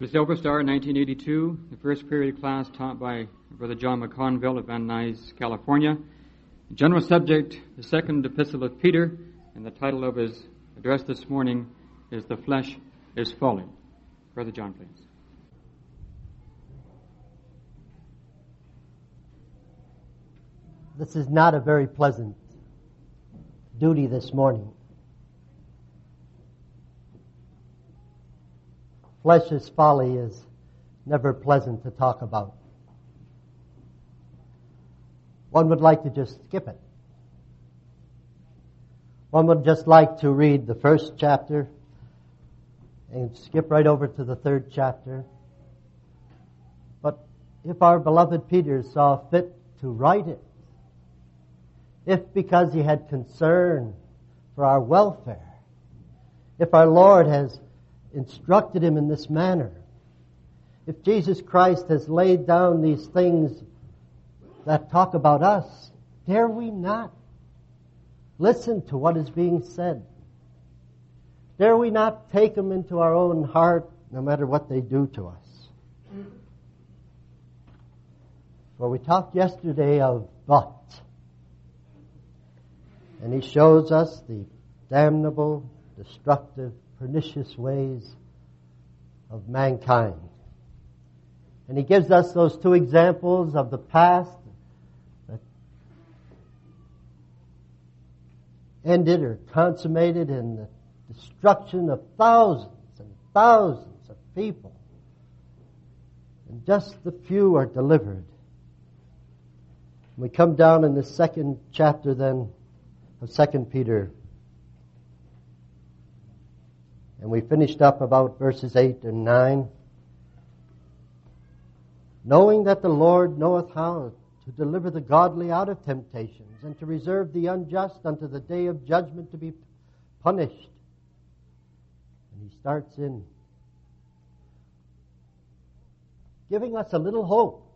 The Silver Star, 1982, the first period class taught by Brother John McConville of Van Nuys, California. General subject, the second epistle of Peter, and the title of his address this morning is The Flesh is Falling. Brother John, please. This is not a very pleasant duty this morning. Flesh's folly is never pleasant to talk about. One would like to just skip it. One would just like to read the first chapter and skip right over to the third chapter. But if our beloved Peter saw fit to write it, if because he had concern for our welfare, if our Lord has instructed him in this manner, if Jesus Christ has laid down these things that talk about us, dare we not listen to what is being said? Dare we not take them into our own heart no matter what they do to us? For we talked yesterday of but. And he shows us the damnable, destructive, pernicious ways of mankind. And he gives us those two examples of the past that ended or consummated in the destruction of thousands and thousands of people. And just the few are delivered. We come down in the second chapter then of Second Peter. And we finished up about verses 8 and 9. Knowing that the Lord knoweth how to deliver the godly out of temptations and to reserve the unjust unto the day of judgment to be punished. And he starts in giving us a little hope,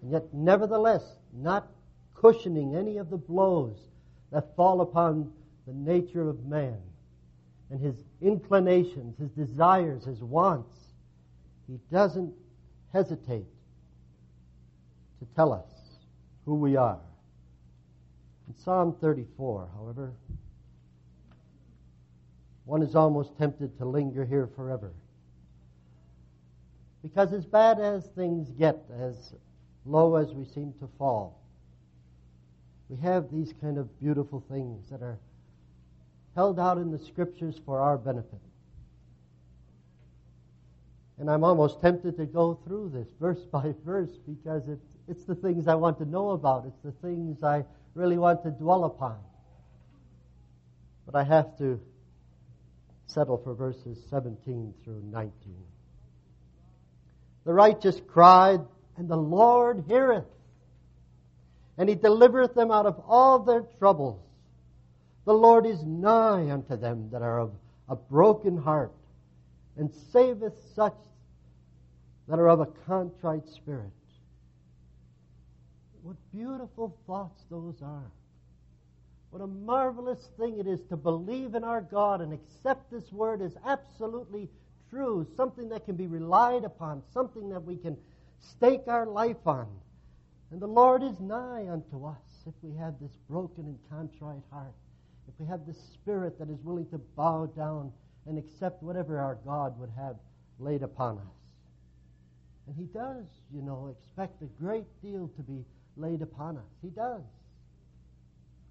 and yet nevertheless not cushioning any of the blows that fall upon the nature of man and his inclinations, his desires, his wants. He doesn't hesitate to tell us who we are. In Psalm 34, however, one is almost tempted to linger here forever. Because as bad as things get, as low as we seem to fall, we have these kind of beautiful things that are held out in the scriptures for our benefit. And I'm almost tempted to go through this verse by verse because it's, it's the things I want to know about. It's the things I really want to dwell upon. But I have to settle for verses 17 through 19. The righteous cried, and the Lord heareth and he delivereth them out of all their troubles. The Lord is nigh unto them that are of a broken heart, and saveth such that are of a contrite spirit. What beautiful thoughts those are. What a marvelous thing it is to believe in our God and accept this word as absolutely true, something that can be relied upon, something that we can stake our life on. And the Lord is nigh unto us if we have this broken and contrite heart, if we have the spirit that is willing to bow down and accept whatever our God would have laid upon us. And He does, you know, expect a great deal to be laid upon us. He does.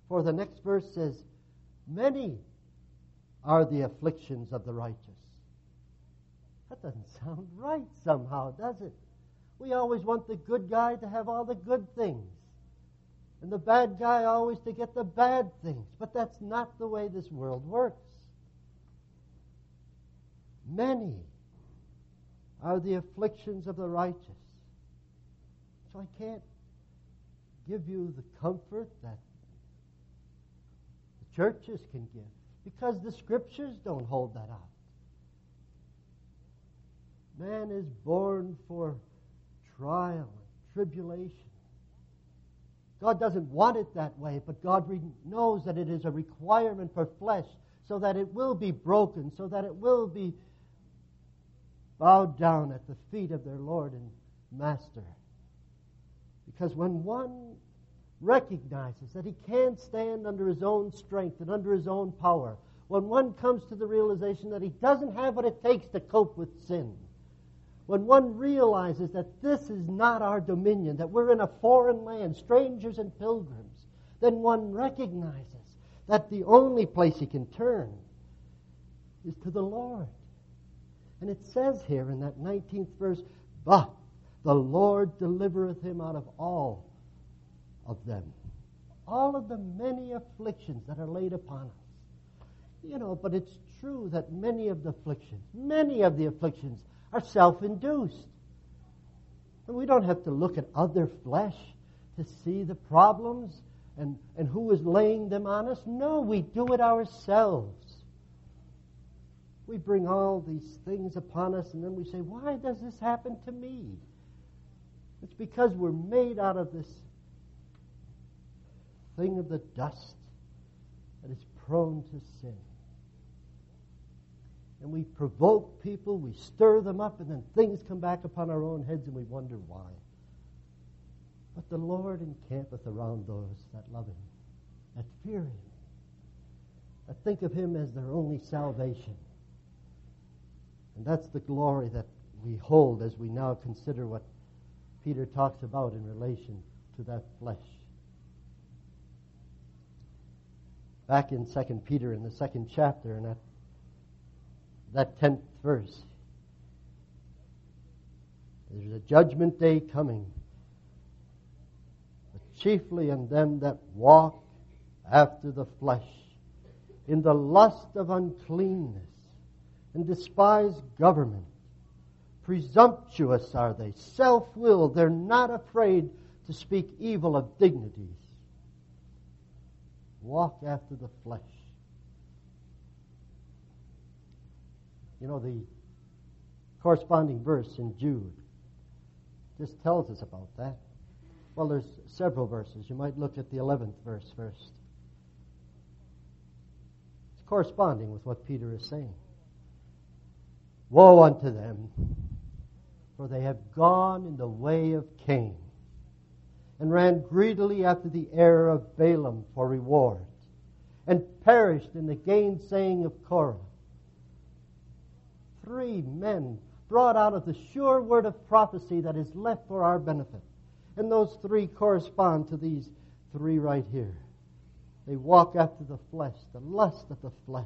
For the next verse says, Many are the afflictions of the righteous. That doesn't sound right somehow, does it? We always want the good guy to have all the good things. And the bad guy always to get the bad things. But that's not the way this world works. Many are the afflictions of the righteous. So I can't give you the comfort that the churches can give because the scriptures don't hold that out. Man is born for trial and tribulation. God doesn't want it that way, but God knows that it is a requirement for flesh so that it will be broken, so that it will be bowed down at the feet of their Lord and Master. Because when one recognizes that he can't stand under his own strength and under his own power, when one comes to the realization that he doesn't have what it takes to cope with sin, when one realizes that this is not our dominion, that we're in a foreign land, strangers and pilgrims, then one recognizes that the only place he can turn is to the Lord. And it says here in that 19th verse, but the Lord delivereth him out of all of them. All of the many afflictions that are laid upon us. You know, but it's true that many of the afflictions, many of the afflictions are self induced. And we don't have to look at other flesh to see the problems and, and who is laying them on us. No, we do it ourselves. We bring all these things upon us and then we say, Why does this happen to me? It's because we're made out of this thing of the dust that is prone to sin. And we provoke people, we stir them up, and then things come back upon our own heads and we wonder why. But the Lord encampeth around those that love Him, that fear Him, that think of Him as their only salvation. And that's the glory that we hold as we now consider what Peter talks about in relation to that flesh. Back in 2 Peter in the second chapter, in that, that 10th verse, there's a judgment day coming, but chiefly in them that walk after the flesh, in the lust of uncleanness, and despise government Presumptuous are they, self willed. They're not afraid to speak evil of dignities. Walk after the flesh. You know, the corresponding verse in Jude just tells us about that. Well, there's several verses. You might look at the 11th verse first. It's corresponding with what Peter is saying. Woe unto them for they have gone in the way of Cain, and ran greedily after the error of Balaam for reward, and perished in the gainsaying of Korah. Three men brought out of the sure word of prophecy that is left for our benefit. And those three correspond to these three right here. They walk after the flesh, the lust of the flesh,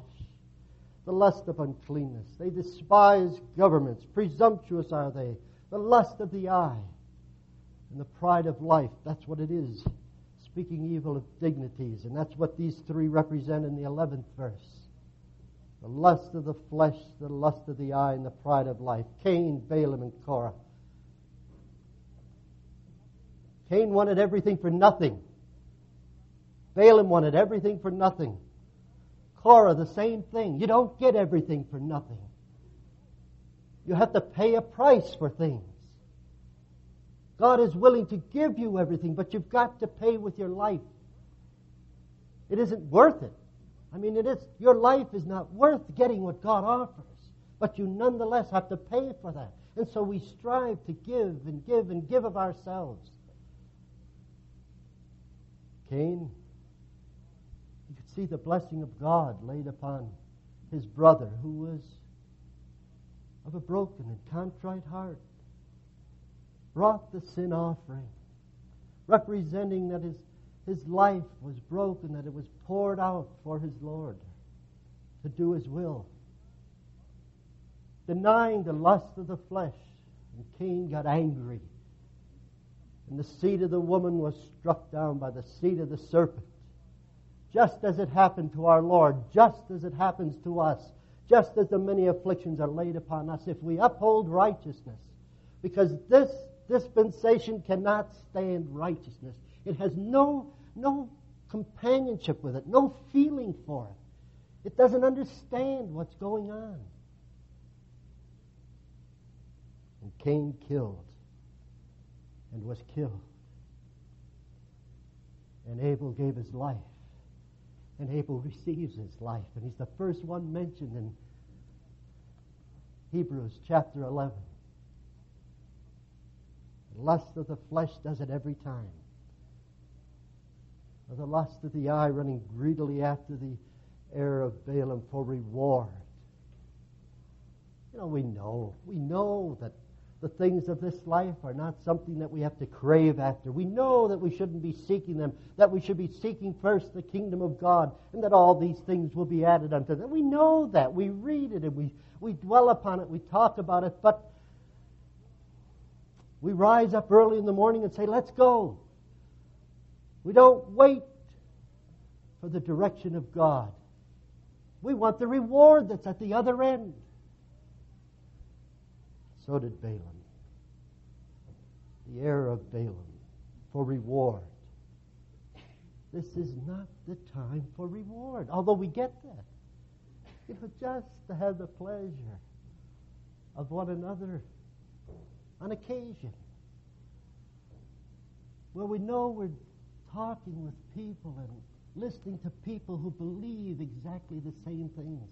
the lust of uncleanness. They despise governments. Presumptuous are they. The lust of the eye and the pride of life. That's what it is. Speaking evil of dignities. And that's what these three represent in the 11th verse. The lust of the flesh, the lust of the eye, and the pride of life. Cain, Balaam, and Korah. Cain wanted everything for nothing. Balaam wanted everything for nothing. Korah, the same thing. You don't get everything for nothing. You have to pay a price for things. God is willing to give you everything, but you've got to pay with your life. It isn't worth it. I mean, it is, your life is not worth getting what God offers, but you nonetheless have to pay for that. And so we strive to give and give and give of ourselves. Cain you could see the blessing of God laid upon his brother who was of a broken and contrite heart, brought the sin offering, representing that his, his life was broken, that it was poured out for his Lord to do his will. Denying the lust of the flesh, and Cain got angry. And the seed of the woman was struck down by the seed of the serpent just as it happened to our Lord, just as it happens to us, just as the many afflictions are laid upon us, if we uphold righteousness. Because this dispensation cannot stand righteousness. It has no, no companionship with it, no feeling for it. It doesn't understand what's going on. And Cain killed and was killed. And Abel gave his life and Abel receives his life. And he's the first one mentioned in, Hebrews chapter 11. Lust of the flesh does it every time. Or the lust of the eye running greedily after the heir of Balaam for reward. You know, we know. We know that the things of this life are not something that we have to crave after. We know that we shouldn't be seeking them, that we should be seeking first the kingdom of God, and that all these things will be added unto them. We know that. We read it and we, we dwell upon it, we talk about it, but we rise up early in the morning and say, Let's go. We don't wait for the direction of God. We want the reward that's at the other end. So did Balaam. The heir of Balaam for reward. This is not the time for reward, although we get that. You know, just to have the pleasure of one another on occasion. Well, we know we're talking with people and listening to people who believe exactly the same things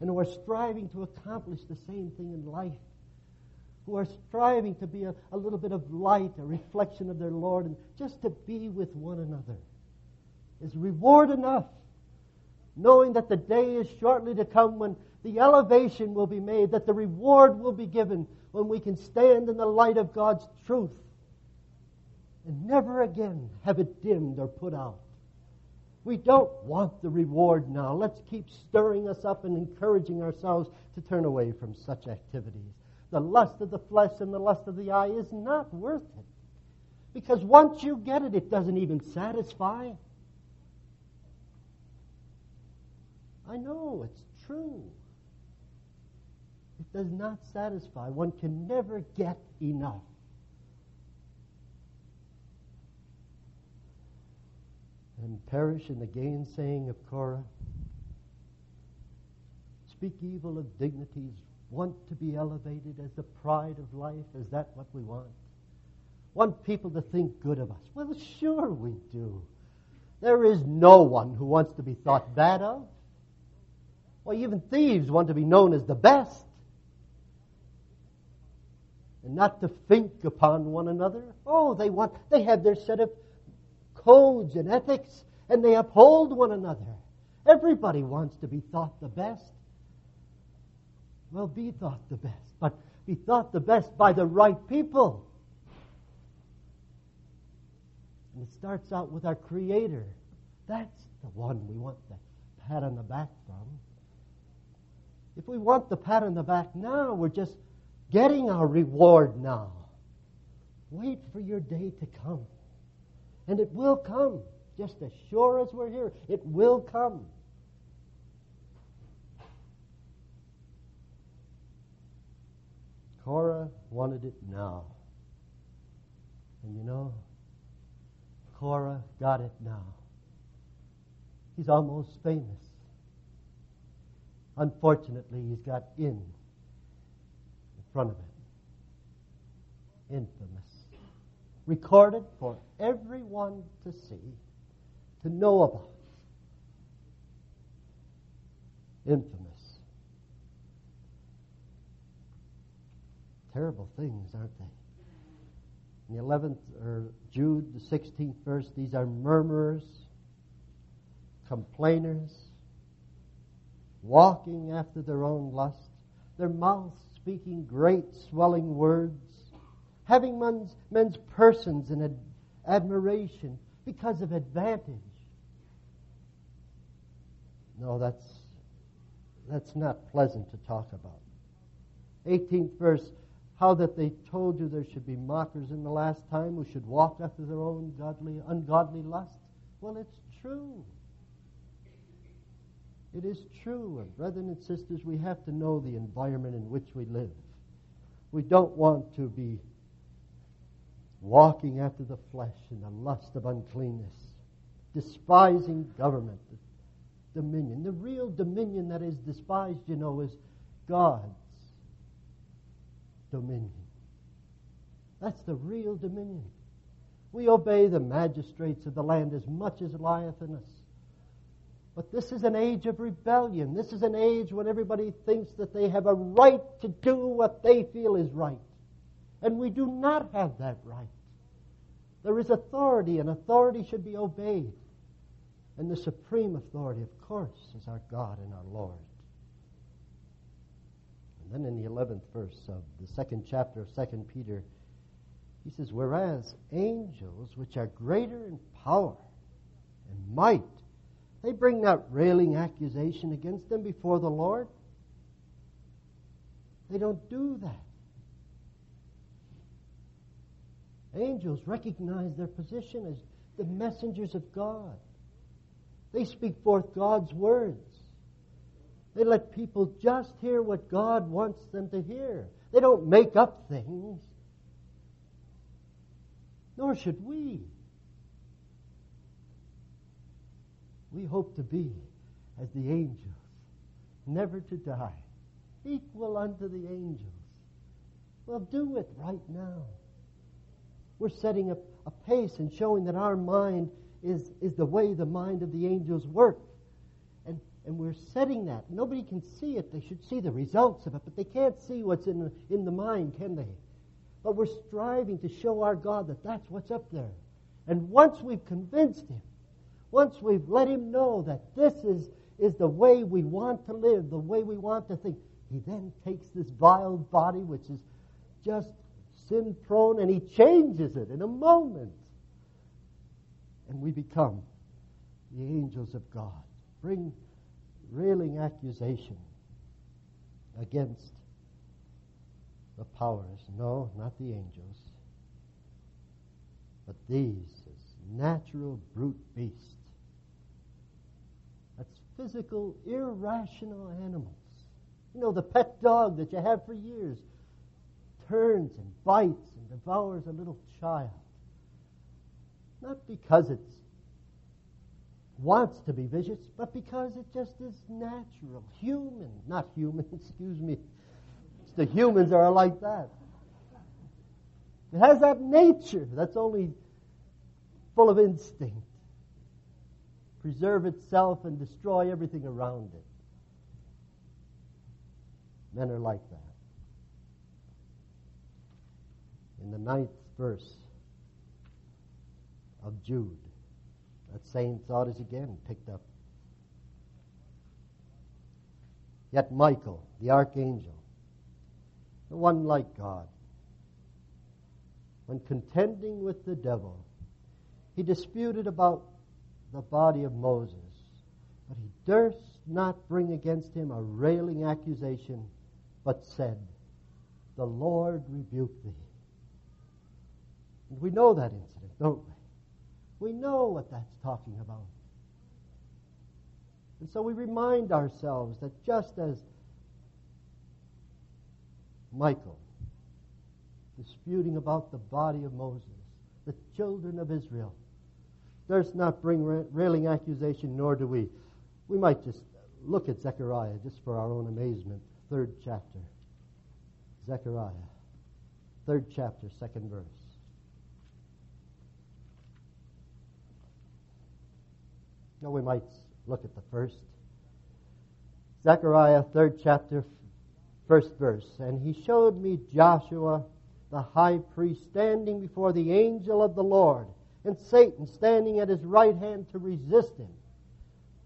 and who are striving to accomplish the same thing in life who are striving to be a, a little bit of light, a reflection of their Lord, and just to be with one another is reward enough, knowing that the day is shortly to come when the elevation will be made, that the reward will be given when we can stand in the light of God's truth and never again have it dimmed or put out. We don't want the reward now. Let's keep stirring us up and encouraging ourselves to turn away from such activities the lust of the flesh and the lust of the eye is not worth it. Because once you get it, it doesn't even satisfy. I know, it's true. It does not satisfy. One can never get enough. And perish in the gainsaying of Korah. Speak evil of dignities want to be elevated as the pride of life? Is that what we want? Want people to think good of us? Well, sure we do. There is no one who wants to be thought bad of. Well, even thieves want to be known as the best. And not to think upon one another. Oh, they want, they have their set of codes and ethics, and they uphold one another. Everybody wants to be thought the best. Well, be thought the best, but be thought the best by the right people. And it starts out with our Creator. That's the one we want the pat on the back from. If we want the pat on the back now, we're just getting our reward now. Wait for your day to come. And it will come. Just as sure as we're here, it will come. Korah wanted it now. And you know, Korah got it now. He's almost famous. Unfortunately, he's got in in front of it. Infamous. Recorded for everyone to see, to know about. Infamous. terrible things, aren't they? In the 11th, or Jude, the 16th verse, these are murmurers, complainers, walking after their own lust, their mouths speaking great swelling words, having men's, men's persons in ad- admiration because of advantage. No, that's, that's not pleasant to talk about. 18th verse, how that they told you there should be mockers in the last time who should walk after their own godly, ungodly lust. Well, it's true. It is true. And brethren and sisters, we have to know the environment in which we live. We don't want to be walking after the flesh and the lust of uncleanness, despising government, dominion. The real dominion that is despised, you know, is God's dominion. That's the real dominion. We obey the magistrates of the land as much as lieth in us. But this is an age of rebellion. This is an age when everybody thinks that they have a right to do what they feel is right. And we do not have that right. There is authority, and authority should be obeyed. And the supreme authority, of course, is our God and our Lord. And then in the 11th verse of the second chapter of 2 Peter, he says, Whereas angels, which are greater in power and might, they bring not railing accusation against them before the Lord. They don't do that. Angels recognize their position as the messengers of God. They speak forth God's words. They let people just hear what God wants them to hear. They don't make up things. Nor should we. We hope to be as the angels, never to die, equal unto the angels. Well, do it right now. We're setting a, a pace and showing that our mind is, is the way the mind of the angels work. And, and we're setting that. Nobody can see it. They should see the results of it, but they can't see what's in the, in the mind, can they? But we're striving to show our God that that's what's up there. And once we've convinced Him, once we've let Him know that this is, is the way we want to live, the way we want to think, He then takes this vile body, which is just sin prone, and He changes it in a moment and we become the angels of God. Bring railing accusation against the powers. No, not the angels, but these as natural brute beasts. That's physical, irrational animals. You know, the pet dog that you have for years turns and bites and devours a little child. Not because it wants to be vicious, but because it just is natural, human. Not human, excuse me. It's the humans are like that. It has that nature that's only full of instinct. Preserve itself and destroy everything around it. Men are like that. In the ninth verse, of Jude. That same thought is again picked up. Yet Michael, the archangel, the one like God, when contending with the devil, he disputed about the body of Moses, but he durst not bring against him a railing accusation, but said, The Lord rebuke thee. We know that incident, don't we? We know what that's talking about. And so we remind ourselves that just as Michael, disputing about the body of Moses, the children of Israel, durst not bring railing accusation, nor do we. We might just look at Zechariah just for our own amazement. Third chapter. Zechariah. Third chapter, second verse. Now we might look at the first. Zechariah, third chapter, first verse. And he showed me Joshua, the high priest, standing before the angel of the Lord, and Satan standing at his right hand to resist him.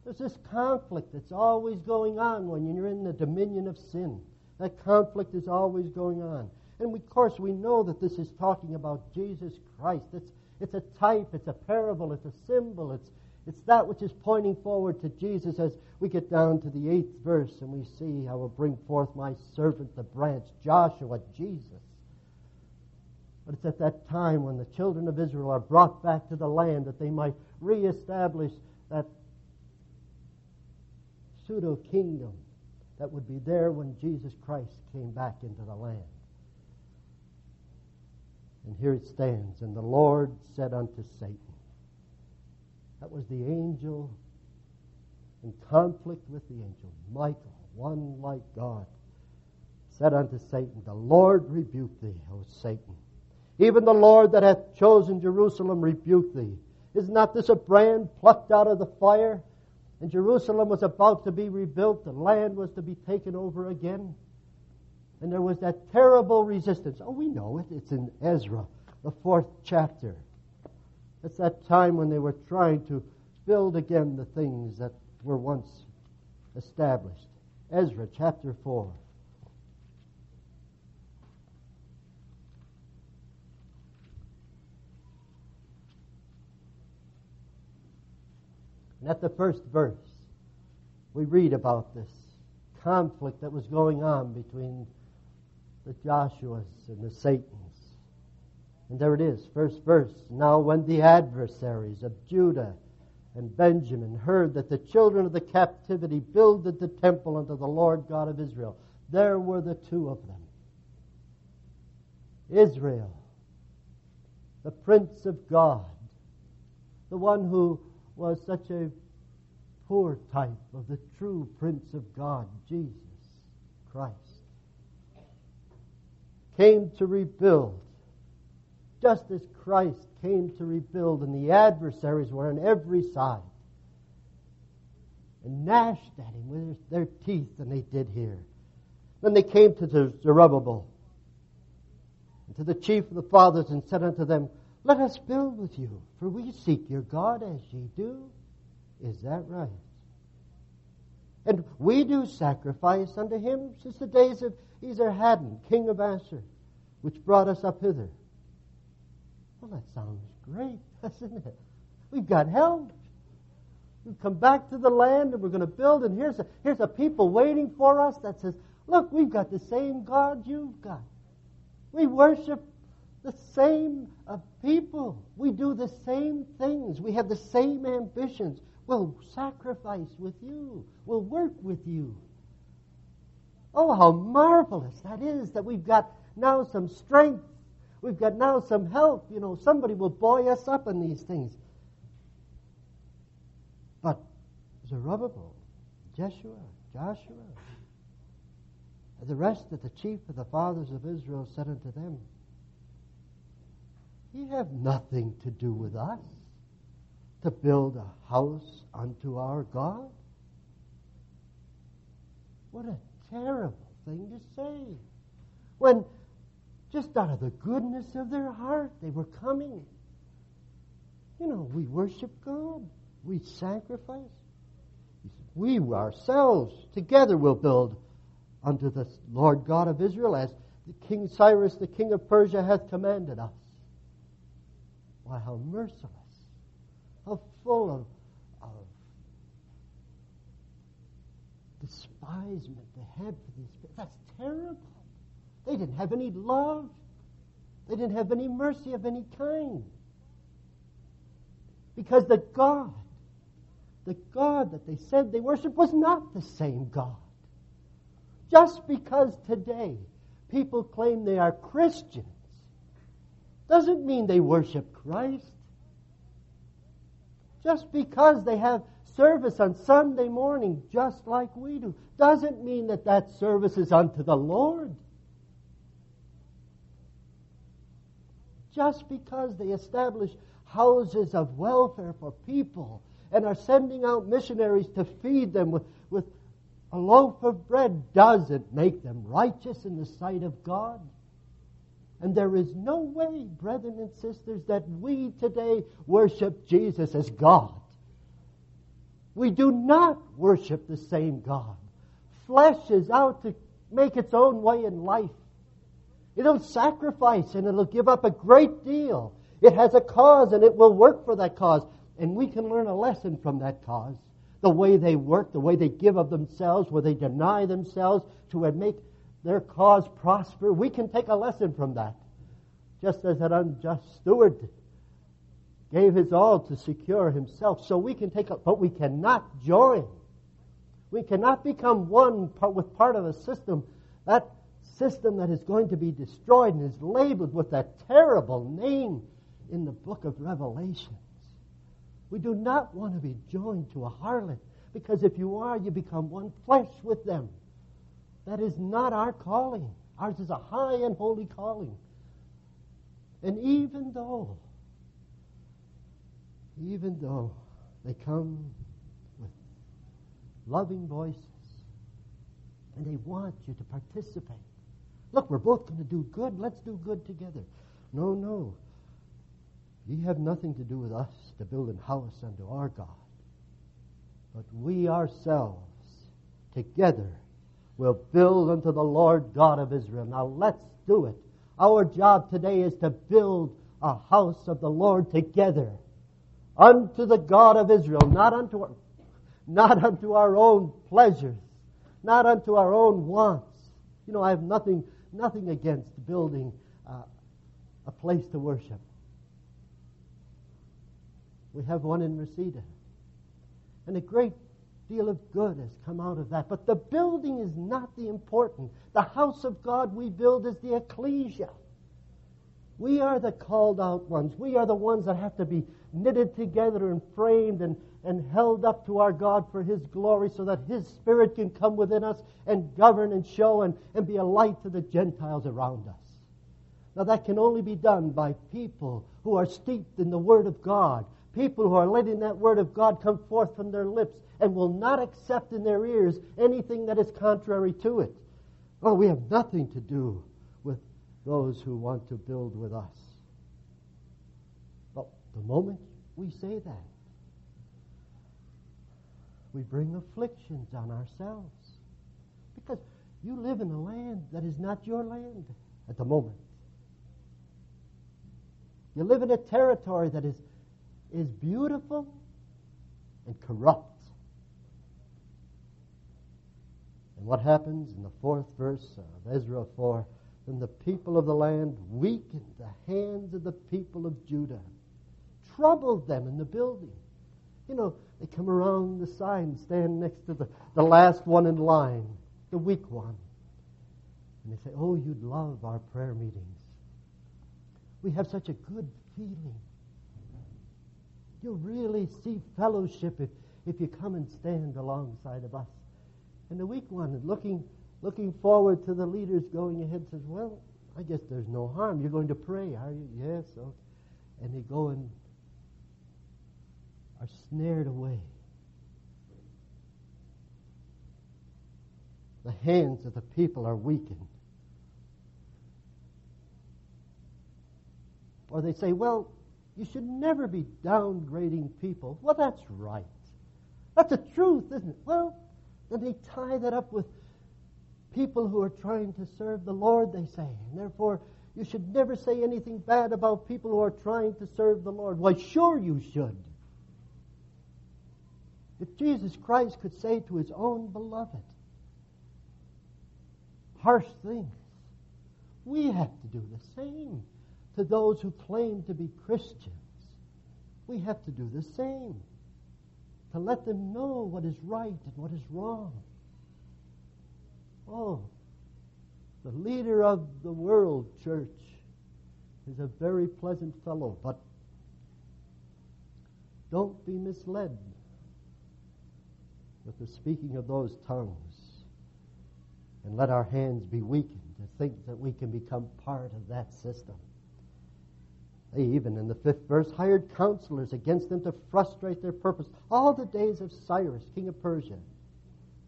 There's this conflict that's always going on when you're in the dominion of sin. That conflict is always going on. And of course, we know that this is talking about Jesus Christ. It's, it's a type, it's a parable, it's a symbol, it's, it's that which is pointing forward to Jesus as we get down to the eighth verse and we see, I will bring forth my servant, the branch, Joshua, Jesus. But it's at that time when the children of Israel are brought back to the land that they might reestablish that pseudo kingdom that would be there when Jesus Christ came back into the land. And here it stands. And the Lord said unto Satan, that was the angel in conflict with the angel. Michael, one like God, said unto Satan, The Lord rebuke thee, O Satan. Even the Lord that hath chosen Jerusalem rebuke thee. Is not this a brand plucked out of the fire? And Jerusalem was about to be rebuilt, the land was to be taken over again. And there was that terrible resistance. Oh, we know it. It's in Ezra, the fourth chapter. It's that time when they were trying to build again the things that were once established. Ezra chapter 4. And at the first verse, we read about this conflict that was going on between the Joshuas and the Satans. And there it is, first verse. Now, when the adversaries of Judah and Benjamin heard that the children of the captivity builded the temple unto the Lord God of Israel, there were the two of them Israel, the Prince of God, the one who was such a poor type of the true Prince of God, Jesus Christ, came to rebuild, just as Christ came to rebuild, and the adversaries were on every side and gnashed at him with their teeth, and they did here. Then they came to Zerubbabel and to the chief of the fathers and said unto them, Let us build with you, for we seek your God as ye do. Is that right? And we do sacrifice unto him since the days of Esarhaddon, king of Assur, which brought us up hither. Well, that sounds great, doesn't it? We've got help. We've come back to the land and we're going to build, and here's a, here's a people waiting for us that says, Look, we've got the same God you've got. We worship the same uh, people. We do the same things. We have the same ambitions. We'll sacrifice with you. We'll work with you. Oh, how marvelous that is that we've got now some strength. We've got now some help. You know, somebody will buoy us up in these things. But Zerubbabel, Jeshua, Joshua, the rest of the chief of the fathers of Israel said unto them, Ye have nothing to do with us to build a house unto our God? What a terrible thing to say. When just out of the goodness of their heart they were coming. You know, we worship God. We sacrifice. We ourselves together will build unto the Lord God of Israel as King Cyrus, the king of Persia, hath commanded us. Why, how merciless how full of, of despisement they had for these people. That's terrible. They didn't have any love. They didn't have any mercy of any kind. Because the God, the God that they said they worshiped was not the same God. Just because today people claim they are Christians doesn't mean they worship Christ. Just because they have service on Sunday morning, just like we do, doesn't mean that that service is unto the Lord. Just because they establish houses of welfare for people and are sending out missionaries to feed them with, with a loaf of bread doesn't make them righteous in the sight of God. And there is no way, brethren and sisters, that we today worship Jesus as God. We do not worship the same God. Flesh is out to make its own way in life. It'll sacrifice and it'll give up a great deal. It has a cause and it will work for that cause. And we can learn a lesson from that cause. The way they work, the way they give of themselves, where they deny themselves to make their cause prosper. We can take a lesson from that. Just as that unjust steward gave his all to secure himself. So we can take a, but we cannot join. We cannot become one with part of a system, that system that is going to be destroyed and is labeled with that terrible name in the book of Revelations. We do not want to be joined to a harlot because if you are, you become one flesh with them. That is not our calling. Ours is a high and holy calling. And even though, even though they come with loving voices. And they want you to participate. Look, we're both going to do good. Let's do good together. No, no. Ye have nothing to do with us to build an house unto our God. But we ourselves together will build unto the Lord God of Israel. Now let's do it. Our job today is to build a house of the Lord together unto the God of Israel, not unto our, not unto our own pleasures, not unto our own wants. You know, I have nothing, nothing against building uh, a place to worship. We have one in Reseda. And a great deal of good has come out of that. But the building is not the important. The house of God we build is the ecclesia. We are the called out ones. We are the ones that have to be knitted together and framed and, and held up to our God for His glory so that His Spirit can come within us and govern and show and, and be a light to the Gentiles around us. Now, that can only be done by people who are steeped in the Word of God, people who are letting that Word of God come forth from their lips and will not accept in their ears anything that is contrary to it. Oh, we have nothing to do with those who want to build with us. But the moment we say that, we bring afflictions on ourselves. Because you live in a land that is not your land at the moment. You live in a territory that is, is beautiful and corrupt. And what happens in the fourth verse of Ezra 4? Then the people of the land weakened the hands of the people of Judah, troubled them in the building. You know, they come around the side and stand next to the, the last one in line, the weak one. And they say, Oh, you'd love our prayer meetings. We have such a good feeling. You'll really see fellowship if, if you come and stand alongside of us. And the weak one, looking, looking forward to the leaders going ahead, says, Well, I guess there's no harm. You're going to pray, are you? Yes. Okay. And they go and are snared away. The hands of the people are weakened. Or they say, Well, you should never be downgrading people. Well, that's right. That's the truth, isn't it? Well, then they tie that up with people who are trying to serve the Lord, they say. And therefore, you should never say anything bad about people who are trying to serve the Lord. Why, sure you should. If Jesus Christ could say to his own beloved harsh things, we have to do the same to those who claim to be Christians. We have to do the same to let them know what is right and what is wrong. Oh, the leader of the world church is a very pleasant fellow, but don't be misled with the speaking of those tongues and let our hands be weakened to think that we can become part of that system. They even, in the fifth verse, hired counselors against them to frustrate their purpose all the days of Cyrus, king of Persia.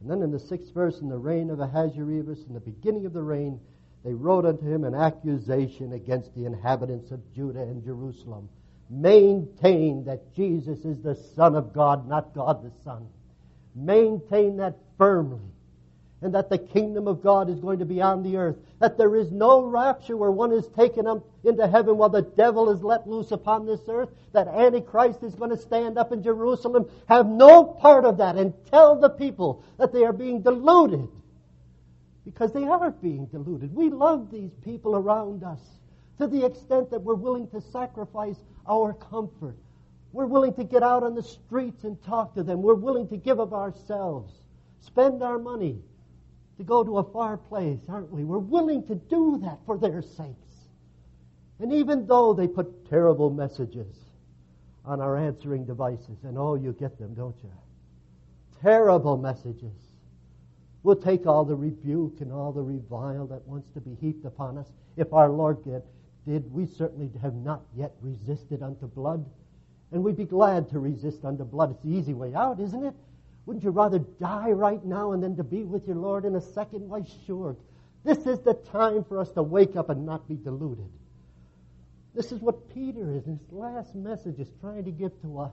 And then in the sixth verse, in the reign of Ahasuerus, in the beginning of the reign, they wrote unto him an accusation against the inhabitants of Judah and Jerusalem. Maintain that Jesus is the Son of God, not God the Son. Maintain that firmly and that the kingdom of God is going to be on the earth. That there is no rapture where one is taken up into heaven while the devil is let loose upon this earth. That Antichrist is going to stand up in Jerusalem. Have no part of that and tell the people that they are being deluded. Because they are being deluded. We love these people around us to the extent that we're willing to sacrifice our comfort. We're willing to get out on the streets and talk to them. We're willing to give of ourselves, spend our money, to go to a far place, aren't we? We're willing to do that for their sakes. And even though they put terrible messages on our answering devices, and oh, you get them, don't you? Terrible messages. We'll take all the rebuke and all the revile that wants to be heaped upon us. If our Lord did, did we certainly have not yet resisted unto blood. And we'd be glad to resist unto blood. It's the easy way out, isn't it? Wouldn't you rather die right now and then to be with your Lord in a second? Why, sure. This is the time for us to wake up and not be deluded. This is what Peter is in his last message is trying to give to us.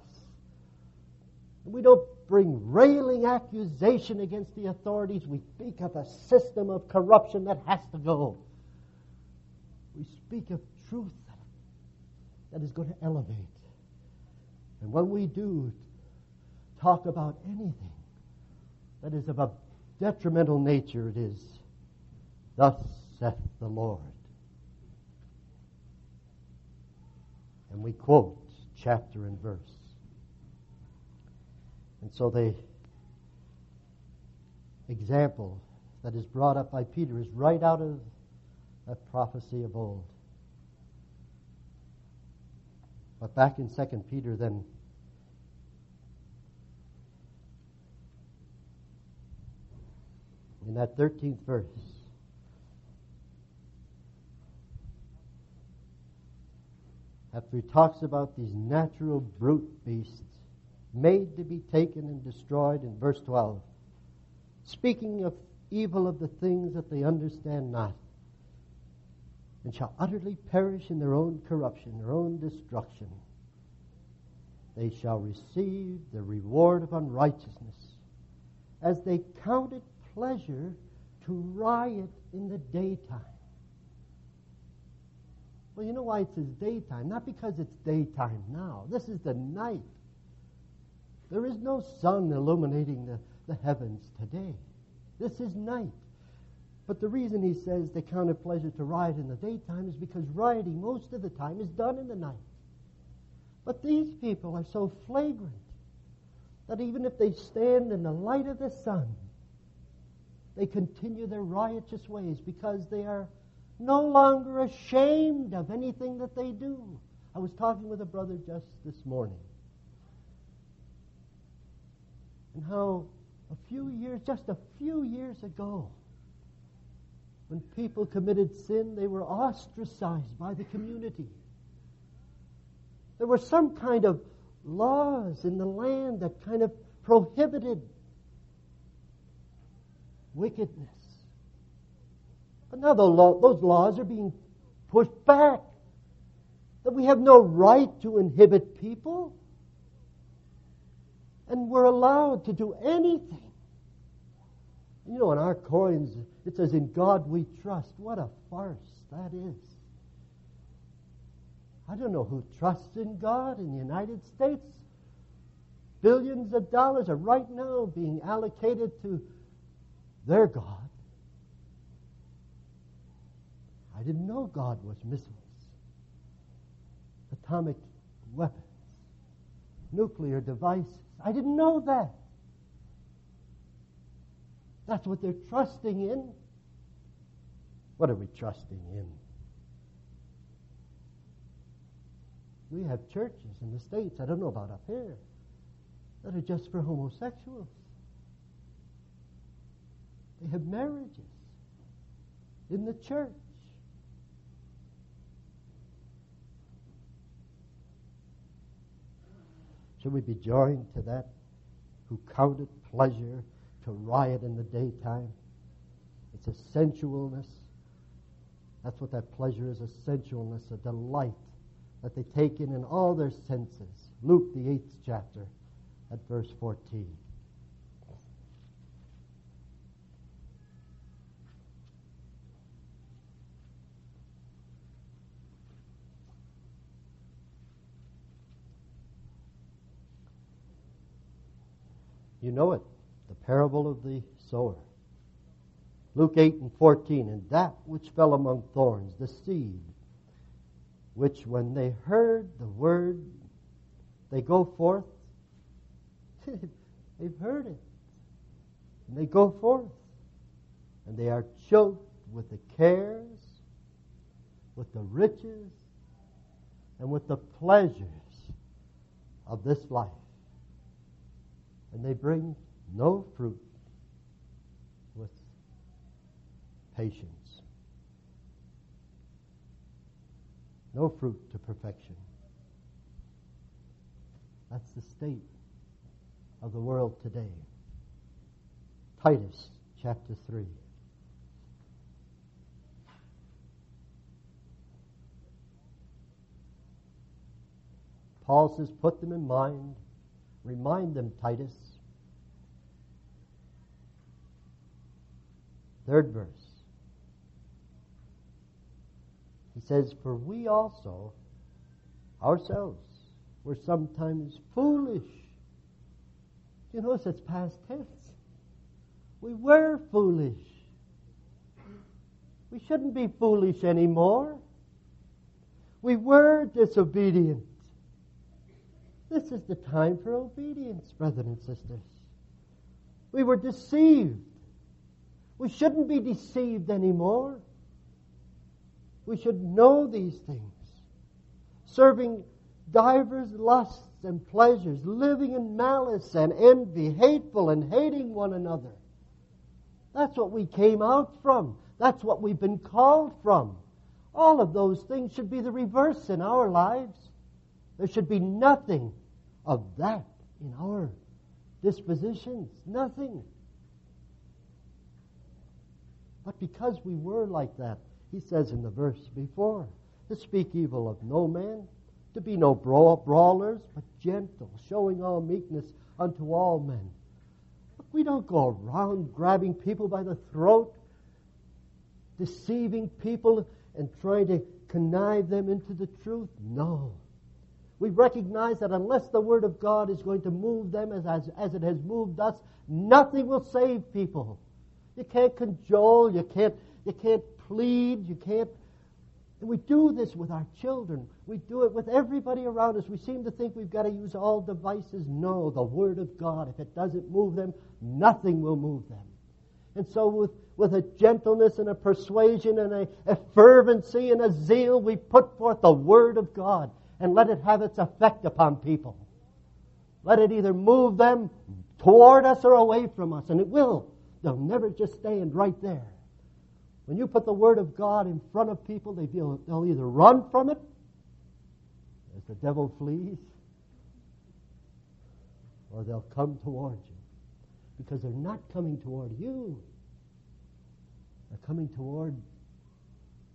We don't bring railing accusation against the authorities. We speak of a system of corruption that has to go. We speak of truth that is going to elevate. And when we do talk about anything that is of a detrimental nature, it is, Thus saith the Lord. And we quote chapter and verse. And so the example that is brought up by Peter is right out of that prophecy of old. But back in 2 Peter, then, in that 13th verse, after he talks about these natural brute beasts made to be taken and destroyed in verse 12, speaking of evil of the things that they understand not, and shall utterly perish in their own corruption, their own destruction. They shall receive the reward of unrighteousness, as they count it pleasure to riot in the daytime. Well, you know why it says daytime? Not because it's daytime now. This is the night. There is no sun illuminating the, the heavens today. This is night. But the reason he says they count it pleasure to riot in the daytime is because rioting most of the time is done in the night. But these people are so flagrant that even if they stand in the light of the sun, they continue their riotous ways because they are no longer ashamed of anything that they do. I was talking with a brother just this morning. And how a few years, just a few years ago, when people committed sin, they were ostracized by the community. There were some kind of laws in the land that kind of prohibited wickedness. But now law, those laws are being pushed back. That we have no right to inhibit people. And we're allowed to do anything. You know, in our coins, it says, In God we trust. What a farce that is. I don't know who trusts in God in the United States. Billions of dollars are right now being allocated to their God. I didn't know God was missiles, atomic weapons, nuclear devices. I didn't know that. That's what they're trusting in. What are we trusting in? We have churches in the States, I don't know about up here, that are just for homosexuals. They have marriages in the church. Should we be joined to that who count it pleasure to riot in the daytime? It's a sensualness. That's what that pleasure is a sensualness, a delight that they take in in all their senses. Luke, the eighth chapter, at verse 14. You know it, parable of the sower. Luke 8 and 14, and that which fell among thorns, the seed, which when they heard the word, they go forth. They've heard it. And they go forth. And they are choked with the cares, with the riches, and with the pleasures of this life and they bring no fruit with patience. No fruit to perfection. That's the state of the world today. Titus chapter 3. Paul says, put them in mind. Remind them, Titus. Third verse. He says, For we also, ourselves, were sometimes foolish. You notice it's past tense. We were foolish. We shouldn't be foolish anymore. We were disobedient. This is the time for obedience, brothers and sisters. We were deceived. We shouldn't be deceived anymore. We should know these things. Serving divers lusts and pleasures, living in malice and envy, hateful and hating one another. That's what we came out from. That's what we've been called from. All of those things should be the reverse in our lives. There should be nothing of that in our dispositions. Nothing. But because we were like that, he says in the verse before, to speak evil of no man, to be no brawlers, but gentle, showing all meekness unto all men. Look, we don't go around grabbing people by the throat, deceiving people, and trying to connive them into the truth. No. We recognize that unless the Word of God is going to move them as, as, as it has moved us, nothing will save people. You can't cajole, you can't, you can't plead, you can't. We do this with our children. We do it with everybody around us. We seem to think we've got to use all devices. No, the Word of God, if it doesn't move them, nothing will move them. And so with, with a gentleness and a persuasion and a, a fervency and a zeal, we put forth the Word of God and let it have its effect upon people. Let it either move them toward us or away from us, and it will. They'll never just stand right there. When you put the Word of God in front of people, they feel, they'll either run from it as the devil flees, or they'll come toward you. Because they're not coming toward you, they're coming toward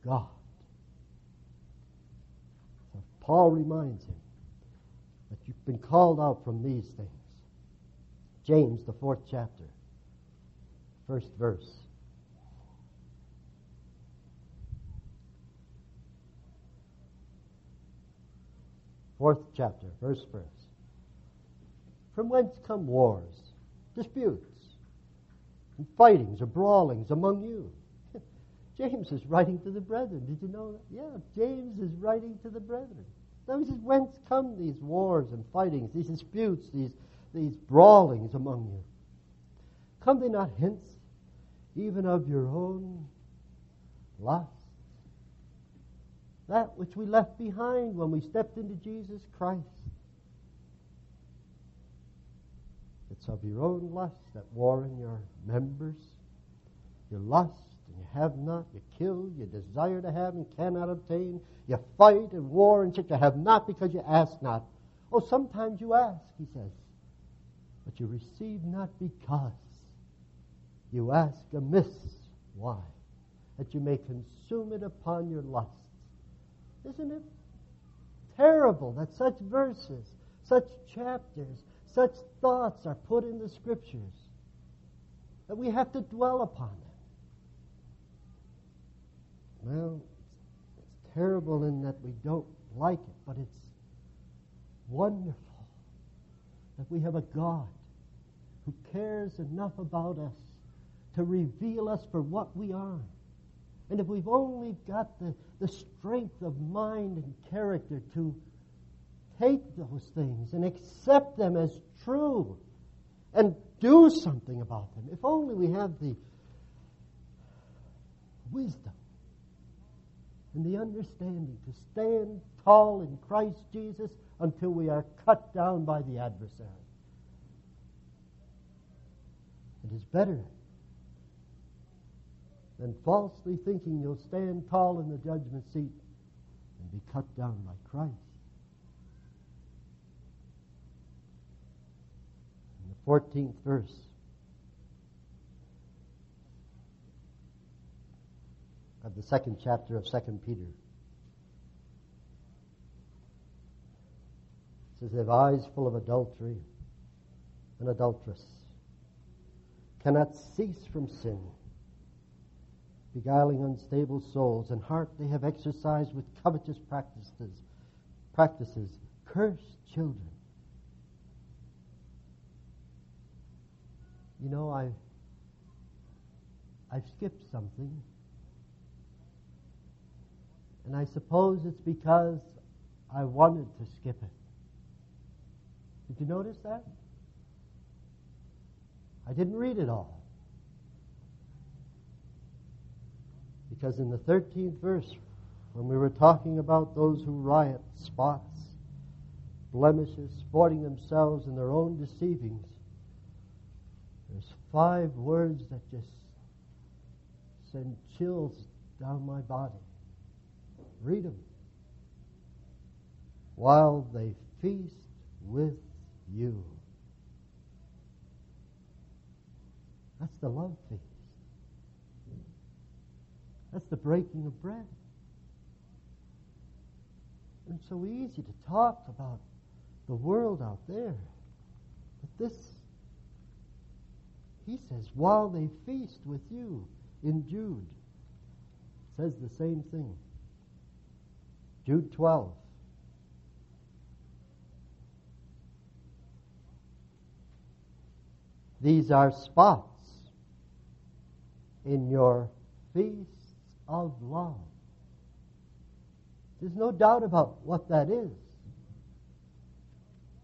God. Paul reminds him that you've been called out from these things. James, the fourth chapter, first verse. Fourth chapter, verse first. From whence come wars, disputes, and fightings or brawlings among you? James is writing to the brethren. Did you know that? Yeah, James is writing to the brethren. Now he says, whence come these wars and fightings, these disputes, these, these brawlings among you? Come they not hence even of your own lust? That which we left behind when we stepped into Jesus Christ. It's of your own lust that war in your members. Your lust and you have not, you kill, you desire to have and cannot obtain, you fight and war and such, you have not because you ask not. Oh, sometimes you ask, he says, but you receive not because you ask amiss. Why? That you may consume it upon your lusts. Isn't it terrible that such verses, such chapters, such thoughts are put in the scriptures? That we have to dwell upon them. Well, it's terrible in that we don't like it, but it's wonderful that we have a God who cares enough about us to reveal us for what we are. And if we've only got the, the strength of mind and character to take those things and accept them as true and do something about them, if only we have the wisdom and the understanding to stand tall in Christ Jesus until we are cut down by the adversary. It is better and falsely thinking you'll stand tall in the judgment seat and be cut down by Christ. In the 14th verse. Of the second chapter of Second Peter. Says, They have eyes full of adultery and adulteress, cannot cease from sin beguiling unstable souls, and heart they have exercised with covetous practices, practices, cursed children. You know, I I've skipped something. And I suppose it's because I wanted to skip it. Did you notice that? I didn't read it all. Because in the 13th verse, when we were talking about those who riot, spots, blemishes, sporting themselves in their own deceivings, there's five words that just send chills down my body. Read them. While they feast with you. That's the love feast. That's the breaking of bread. And it's so easy to talk about the world out there. But this, he says, while they feast with you in Jude, says the same thing. Jude 12. These are spots in your feasts of love. There's no doubt about what that is.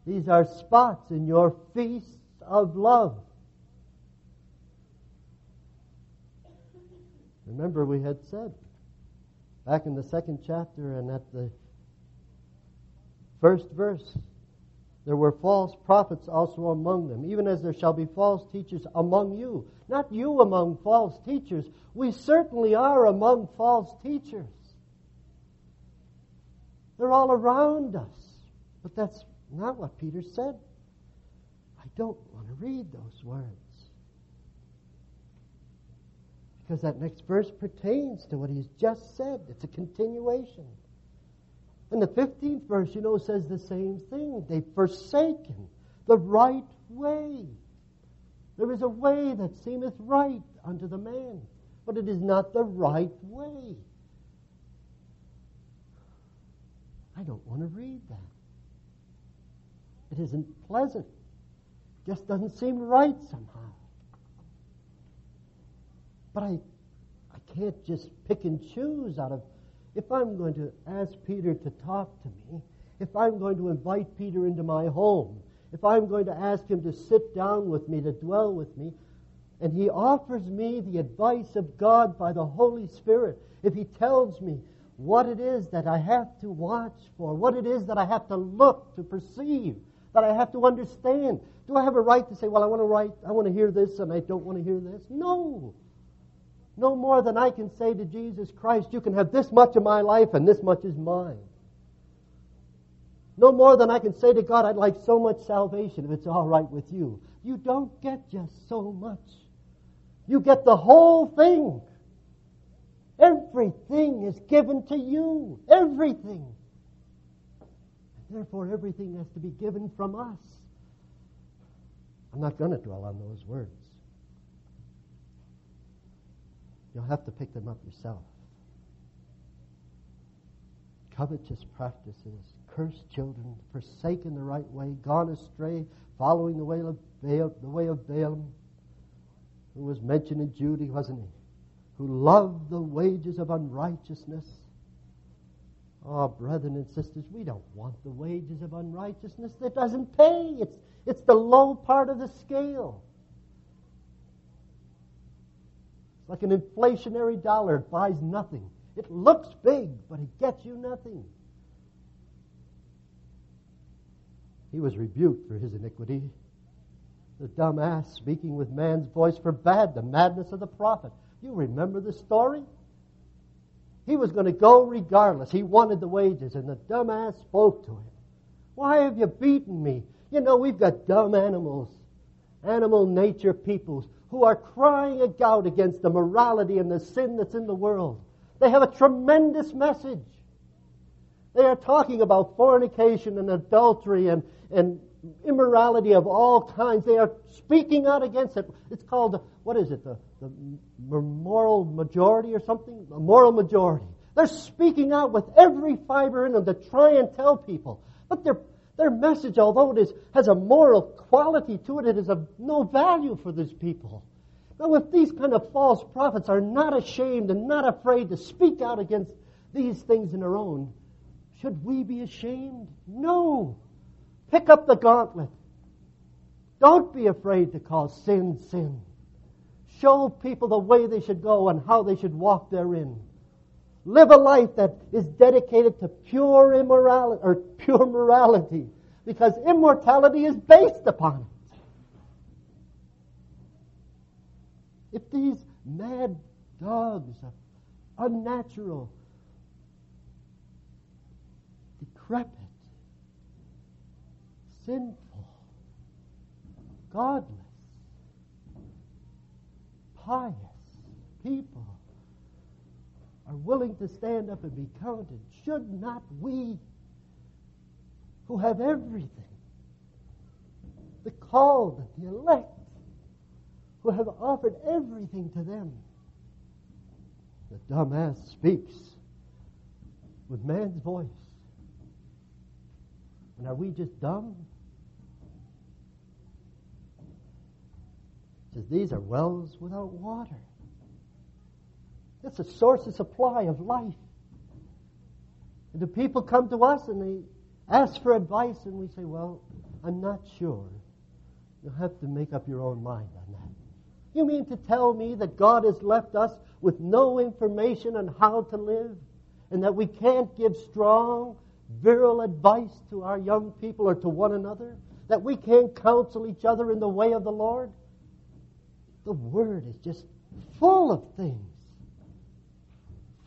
These are spots in your feasts of love. Remember, we had said back in the second chapter and at the first verse, there were false prophets also among them, even as there shall be false teachers among you. Not you among false teachers. We certainly are among false teachers. They're all around us. But that's not what Peter said. I don't want to read those words. Because that next verse pertains to what he's just said. It's a continuation. And the 15th verse, you know, says the same thing. They've forsaken the right way. There is a way that seemeth right unto the man, but it is not the right way. I don't want to read that. It isn't pleasant. It just doesn't seem right somehow. But I, I can't just pick and choose out of if I'm going to ask Peter to talk to me, if I'm going to invite Peter into my home, if I'm going to ask him to sit down with me, to dwell with me, and he offers me the advice of God by the Holy Spirit, if he tells me what it is that I have to watch for, what it is that I have to look to perceive, that I have to understand, do I have a right to say, well, I want to write, I want to hear this and I don't want to hear this? No. No more than I can say to Jesus Christ, you can have this much of my life and this much is mine. No more than I can say to God, I'd like so much salvation if it's all right with you. You don't get just so much. You get the whole thing. Everything is given to you. Everything. Therefore, everything has to be given from us. I'm not going to dwell on those words. You'll have to pick them up yourself. Covetous practices, cursed children, forsaken the right way, gone astray, following the way of, Baal, the way of Balaam, who was mentioned in Jude, wasn't he? Who loved the wages of unrighteousness. Oh, brethren and sisters, we don't want the wages of unrighteousness that doesn't pay. It's, it's the low part of the scale. Like an inflationary dollar. It buys nothing. It looks big, but it gets you nothing. He was rebuked for his iniquity. The dumb ass speaking with man's voice forbade the madness of the prophet. You remember the story? He was going to go regardless. He wanted the wages, and the dumb ass spoke to him. Why have you beaten me? You know, we've got dumb animals, animal nature peoples who are crying out against the morality and the sin that's in the world. They have a tremendous message. They are talking about fornication and adultery and, and immorality of all kinds. They are speaking out against it. It's called, what is it, the, the moral majority or something? A moral majority. They're speaking out with every fiber in them to try and tell people. But their, their message, although it is, has a moral quality to it, it is of no value for these people. Now, if these kind of false prophets are not ashamed and not afraid to speak out against these things in their own, should we be ashamed? No. Pick up the gauntlet. Don't be afraid to call sin sin. Show people the way they should go and how they should walk therein. Live a life that is dedicated to pure immorality or pure morality because immortality is based upon it. If these mad dogs are unnatural, decrepit, sinful, godless, pious people are willing to stand up and be counted, should not we, who have everything, the called, the elect, who have offered everything to them, the dumbass speaks with man's voice. And are we just dumb? says these are wells without water. It's a source of supply of life. And the people come to us and they ask for advice, and we say, Well, I'm not sure. You'll have to make up your own mind on that. You mean to tell me that God has left us with no information on how to live? And that we can't give strong, virile advice to our young people or to one another? That we can't counsel each other in the way of the Lord? The Word is just full of things.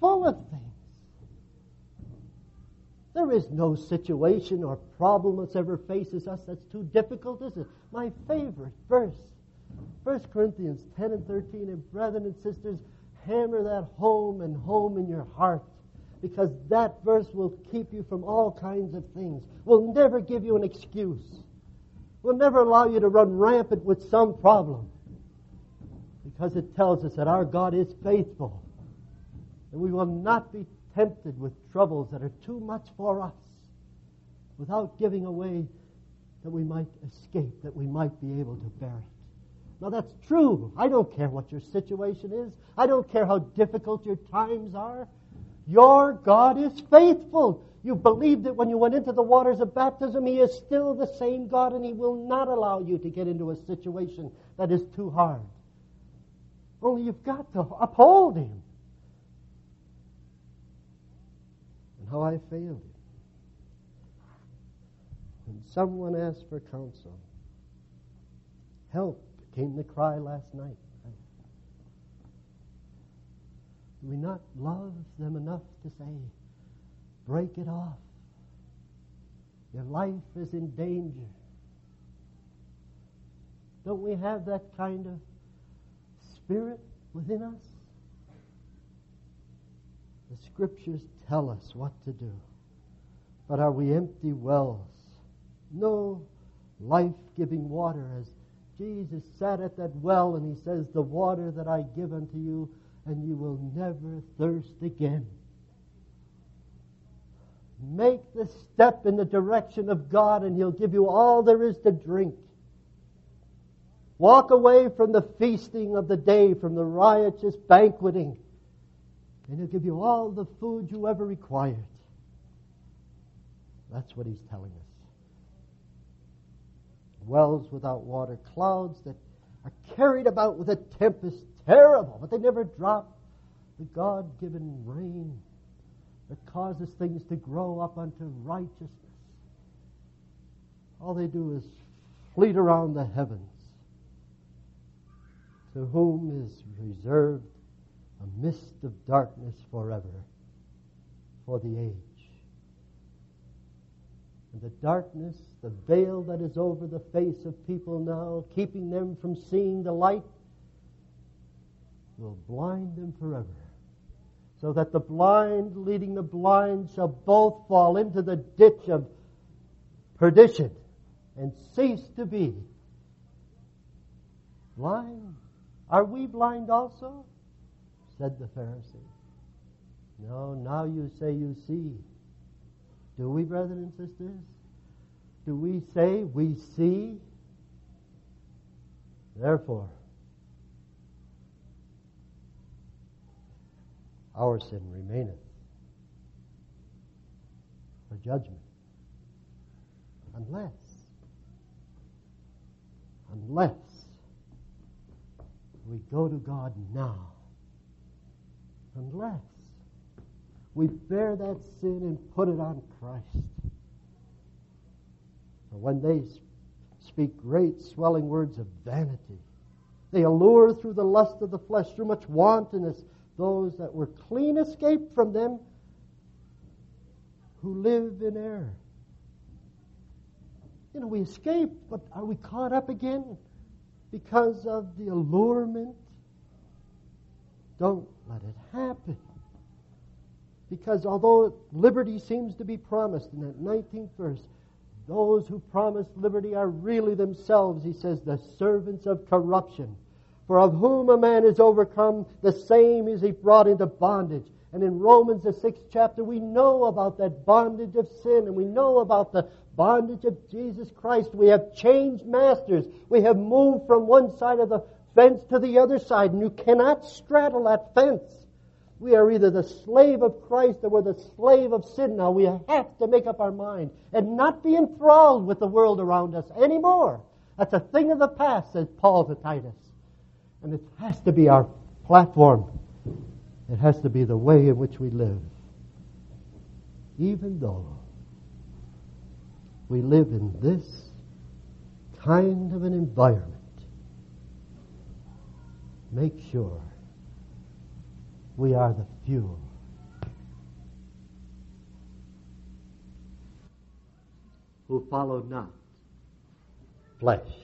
Full of things. There is no situation or problem that's ever faces us that's too difficult, is it? My favorite verse, 1 Corinthians 10 and 13, and brethren and sisters, hammer that home and home in your heart because that verse will keep you from all kinds of things. Will never give you an excuse. Will never allow you to run rampant with some problem because it tells us that our God is faithful and we will not be tempted with troubles that are too much for us without giving away that we might escape, that we might be able to bear it. Now that's true. I don't care what your situation is. I don't care how difficult your times are. Your God is faithful. You believed it when you went into the waters of baptism. He is still the same God, and He will not allow you to get into a situation that is too hard. Only you've got to uphold Him. And how I failed Him. When someone asked for counsel, help came the cry last night. Do we not love them enough to say, break it off? Your life is in danger. Don't we have that kind of spirit within us? The scriptures tell us what to do. But are we empty wells? No life giving water as Jesus sat at that well and he says, The water that I give unto you and you will never thirst again. Make the step in the direction of God, and He'll give you all there is to drink. Walk away from the feasting of the day, from the riotous banqueting, and He'll give you all the food you ever required. That's what He's telling us. Wells without water, clouds that are carried about with a tempest terrible, but they never drop the God given rain that causes things to grow up unto righteousness. All they do is fleet around the heavens, to whom is reserved a mist of darkness forever for the age. And the darkness, the veil that is over the face of people now, keeping them from seeing the light, will blind them forever. so that the blind leading the blind shall both fall into the ditch of perdition and cease to be blind. Are we blind also? Said the Pharisee. No, now you say you see. Do we, brothers and sisters? Do we say we see? Therefore, our sin remaineth for judgment. Unless, unless we go to God now, unless we bear that sin and put it on Christ. For when they speak great swelling words of vanity, they allure through the lust of the flesh, through much wantonness, those that were clean escaped from them who live in error. You know, we escape, but are we caught up again because of the allurement? Don't let it happen. Because although liberty seems to be promised in that 19th verse, those who promise liberty are really themselves, he says, the servants of corruption. For of whom a man is overcome, the same is he brought into bondage. And in Romans, the sixth chapter, we know about that bondage of sin, and we know about the bondage of Jesus Christ. We have changed masters. We have moved from one side of the fence to the other side, and you cannot straddle that fence. We are either the slave of Christ or we're the slave of sin now. We have to make up our mind and not be enthralled with the world around us anymore. That's a thing of the past, says Paul to Titus. And it has to be our platform. It has to be the way in which we live. Even though we live in this kind of an environment, make sure we are the fuel. Who follow not flesh